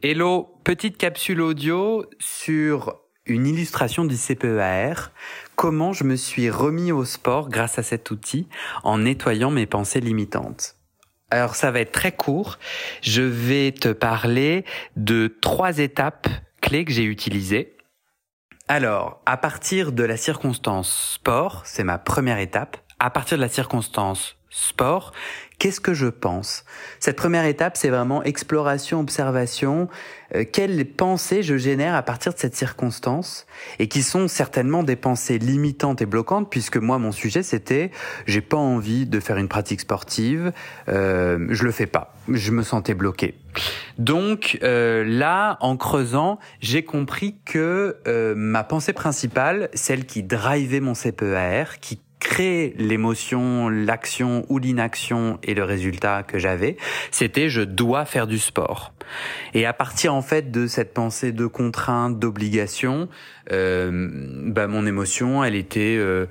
Hello, petite capsule audio sur une illustration du CPEAR, comment je me suis remis au sport grâce à cet outil en nettoyant mes pensées limitantes? Alors ça va être très court, je vais te parler de trois étapes clés que j'ai utilisées. Alors, à partir de la circonstance sport, c'est ma première étape, à partir de la circonstance sport, qu'est-ce que je pense? Cette première étape, c'est vraiment exploration, observation, euh, quelles pensées je génère à partir de cette circonstance, et qui sont certainement des pensées limitantes et bloquantes, puisque moi, mon sujet, c'était, j'ai pas envie de faire une pratique sportive, euh, je le fais pas, je me sentais bloqué. Donc euh, là, en creusant, j'ai compris que euh, ma pensée principale, celle qui drivait mon CPEAR, qui créer l'émotion, l'action ou l'inaction et le résultat que j'avais, c'était je dois faire du sport. Et à partir en fait de cette pensée de contrainte, d'obligation, euh, bah, mon émotion, elle était euh,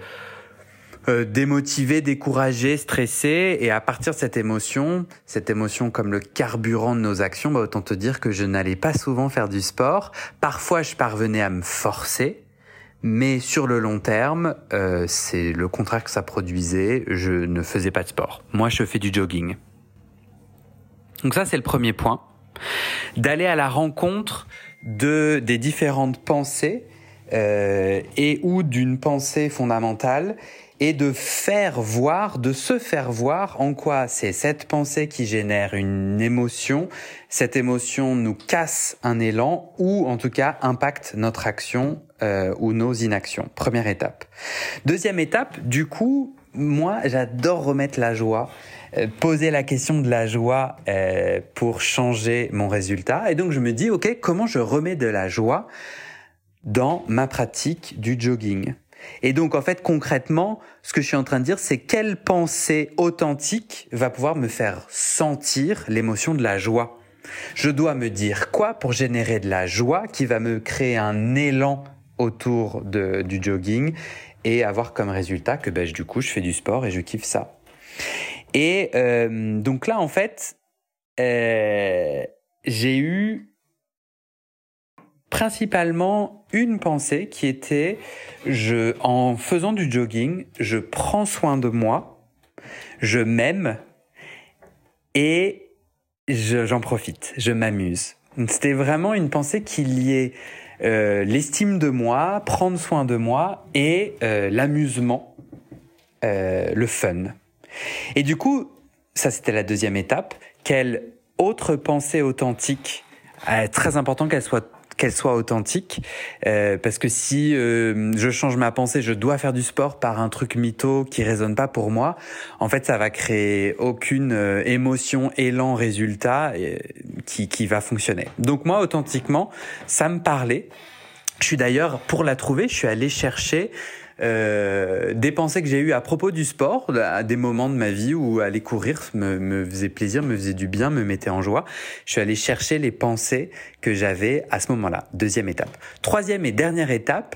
euh, démotivée, découragée, stressée, et à partir de cette émotion, cette émotion comme le carburant de nos actions, bah, autant te dire que je n'allais pas souvent faire du sport. Parfois, je parvenais à me forcer, mais sur le long terme, euh, c'est le contraire que ça produisait. Je ne faisais pas de sport. Moi, je fais du jogging. Donc ça, c'est le premier point. D'aller à la rencontre de des différentes pensées euh, et ou d'une pensée fondamentale et de faire voir, de se faire voir en quoi c'est cette pensée qui génère une émotion, cette émotion nous casse un élan ou en tout cas impacte notre action euh, ou nos inactions. Première étape. Deuxième étape, du coup, moi j'adore remettre la joie euh, poser la question de la joie euh, pour changer mon résultat. Et donc je me dis, ok, comment je remets de la joie dans ma pratique du jogging? Et donc, en fait, concrètement, ce que je suis en train de dire, c'est quelle pensée authentique va pouvoir me faire sentir l'émotion de la joie? Je dois me dire quoi pour générer de la joie qui va me créer un élan autour du jogging et avoir comme résultat que ben, du coup, je fais du sport et je kiffe ça. Et euh, donc là, en fait, euh, j'ai eu principalement une pensée qui était je en faisant du jogging, je prends soin de moi, je m'aime et j'en profite, je m'amuse. C'était vraiment une pensée qui liait euh, l'estime de moi, prendre soin de moi et euh, l'amusement, euh, le fun. Et du coup, ça c'était la deuxième étape. Quelle autre pensée authentique Très important qu'elle soit qu'elle soit authentique. Euh, parce que si euh, je change ma pensée, je dois faire du sport par un truc mytho qui résonne pas pour moi, en fait, ça va créer aucune euh, émotion, élan, résultat qui, qui va fonctionner. Donc moi, authentiquement, ça me parlait. Je suis d'ailleurs, pour la trouver, je suis allé chercher euh, des pensées que j'ai eues à propos du sport, à des moments de ma vie où aller courir me, faisait plaisir, me faisait du bien, me mettait en joie. Je suis allé chercher les pensées que j'avais à ce moment-là. Deuxième étape. Troisième et dernière étape,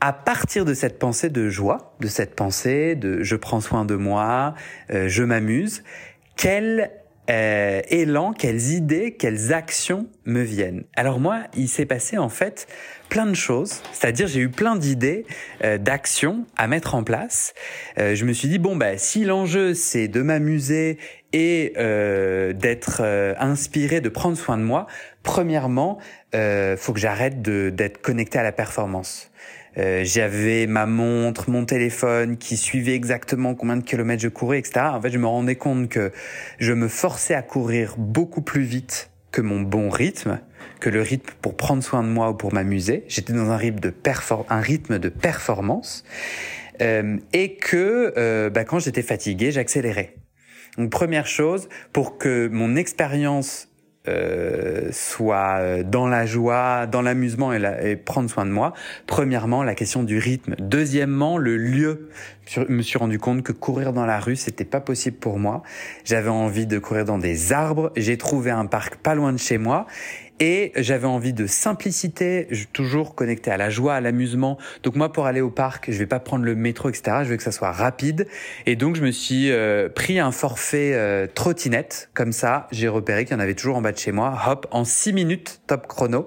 à partir de cette pensée de joie, de cette pensée de je prends soin de moi, euh, je m'amuse, quelle euh, élan, quelles idées, quelles actions me viennent. Alors moi, il s'est passé en fait plein de choses, c'est-à-dire j'ai eu plein d'idées, euh, d'actions à mettre en place. Euh, je me suis dit bon bah si l'enjeu c'est de m'amuser et euh, d'être euh, inspiré, de prendre soin de moi, premièrement, euh, faut que j'arrête d'être connecté à la performance. Euh, j'avais ma montre, mon téléphone qui suivait exactement combien de kilomètres je courais, etc. En fait, je me rendais compte que je me forçais à courir beaucoup plus vite que mon bon rythme, que le rythme pour prendre soin de moi ou pour m'amuser. J'étais dans un rythme de, un rythme de performance euh, et que euh, bah, quand j'étais fatigué, j'accélérais. Donc première chose, pour que mon expérience euh, soit euh, dans la joie, dans l'amusement et, et, prendre soin de moi. Premièrement, la question du rythme. Deuxièmement, le lieu. Je me suis rendu compte que courir dans la rue, c'était pas possible pour moi. J'avais envie de courir dans des arbres. J'ai trouvé un parc pas loin de chez moi. Et j'avais envie de simplicité, toujours connecté à la joie, à l'amusement. Donc moi, pour aller au parc, je vais pas prendre le métro, etc. Je veux que ça soit rapide. Et donc je me suis euh, pris un forfait euh, trottinette. Comme ça, j'ai repéré qu'il y en avait toujours en bas de chez moi. Hop, en 6 minutes, top chrono,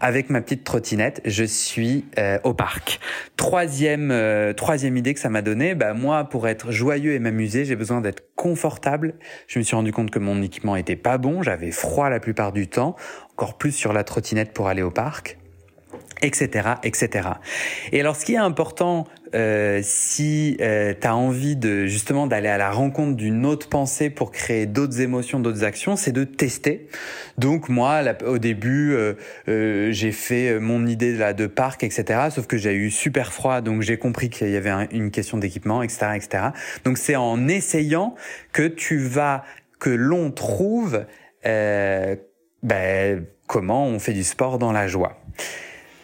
avec ma petite trottinette, je suis euh, au parc. Troisième, troisième idée que ça m'a donné, bah moi, pour être joyeux et m'amuser, j'ai besoin d'être confortable. Je me suis rendu compte que mon équipement était pas bon. J'avais froid la plupart du temps encore plus sur la trottinette pour aller au parc etc., etc. Et alors, ce qui est important, euh, si euh, tu as envie de justement d'aller à la rencontre d'une autre pensée pour créer d'autres émotions, d'autres actions, c'est de tester. Donc moi, au début, euh, euh, j'ai fait mon idée là de parc, etc. Sauf que j'ai eu super froid, donc j'ai compris qu'il y avait une question d'équipement, etc., etc. Donc c'est en essayant que tu vas que l'on trouve euh, ben, comment on fait du sport dans la joie?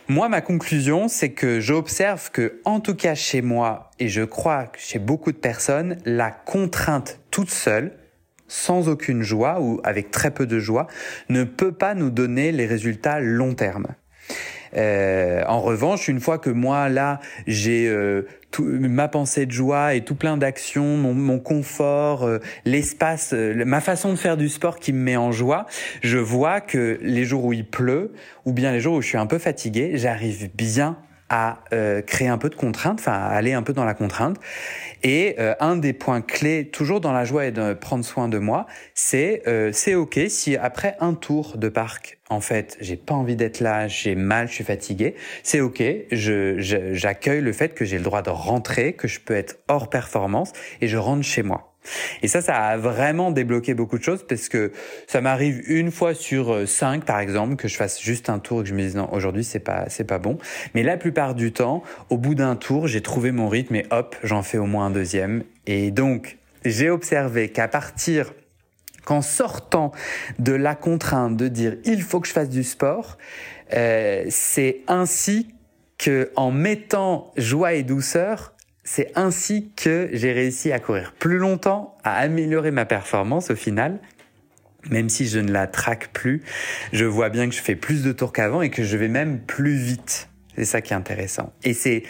Moi, ma conclusion, c'est que j'observe que, en tout cas chez moi, et je crois chez beaucoup de personnes, la contrainte toute seule, sans aucune joie ou avec très peu de joie, ne peut pas nous donner les résultats long terme. Euh, en revanche, une fois que moi là j'ai euh, ma pensée de joie et tout plein d'actions, mon, confort, euh, l'espace, ma façon de faire du sport qui me met en joie, je vois que les jours où il pleut ou bien les jours où je suis un peu fatigué, j'arrive bien à euh, créer un peu de contrainte, enfin à aller un peu dans la contrainte. Et euh, un des points clés, toujours dans la joie et de prendre soin de moi, c'est euh, c'est ok si après un tour de parc, en fait, j'ai pas envie d'être là, j'ai mal, je suis fatigué, c'est ok. Je j'accueille le fait que j'ai le droit de rentrer, que je peux être hors performance et je rentre chez moi. Et ça, ça a vraiment débloqué beaucoup de choses parce que ça m'arrive une fois sur euh, cinq, par exemple, que je fasse juste un tour et que je me dise non, aujourd'hui c'est pas c'est pas bon. Mais la plupart du temps, au bout d'un tour, j'ai trouvé mon rythme et hop, j'en fais au moins un deuxième. Et donc, j'ai observé qu'à partir qu'en sortant de la contrainte de dire il faut que je fasse du sport, euh, c'est ainsi que en mettant joie et douceur, c'est ainsi que j'ai réussi à courir plus longtemps, à améliorer ma performance au final. Même si je ne la traque plus, je vois bien que je fais plus de tours qu'avant et que je vais même plus vite. C'est ça qui est intéressant. Et c'est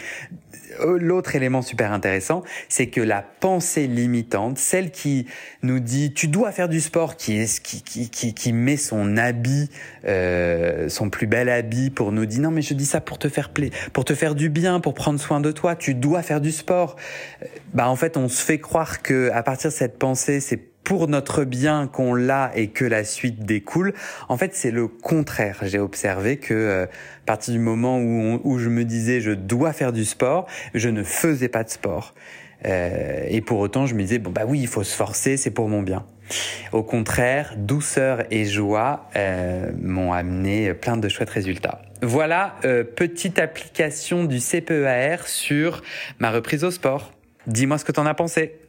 euh, l'autre élément super intéressant, c'est que la pensée limitante, celle qui nous dit tu dois faire du sport, qui est qui qui qui, qui met son habit, euh, son plus bel habit pour nous dire non mais je dis ça pour te faire plaisir, pour te faire du bien, pour prendre soin de toi, tu dois faire du sport. Bah en fait on se fait croire que à partir de cette pensée c'est pour notre bien qu'on l'a et que la suite découle. En fait, c'est le contraire. J'ai observé que euh, à partir du moment où, je me disais je dois faire du sport, je ne faisais pas de sport. Euh, et pour autant, je me disais bon bah oui, il faut se forcer, c'est pour mon bien. Au contraire, douceur et joie euh, m'ont amené plein de chouettes résultats. Voilà, euh, petite application du CPEAR sur ma reprise au sport. Dis-moi ce que t'en as pensé.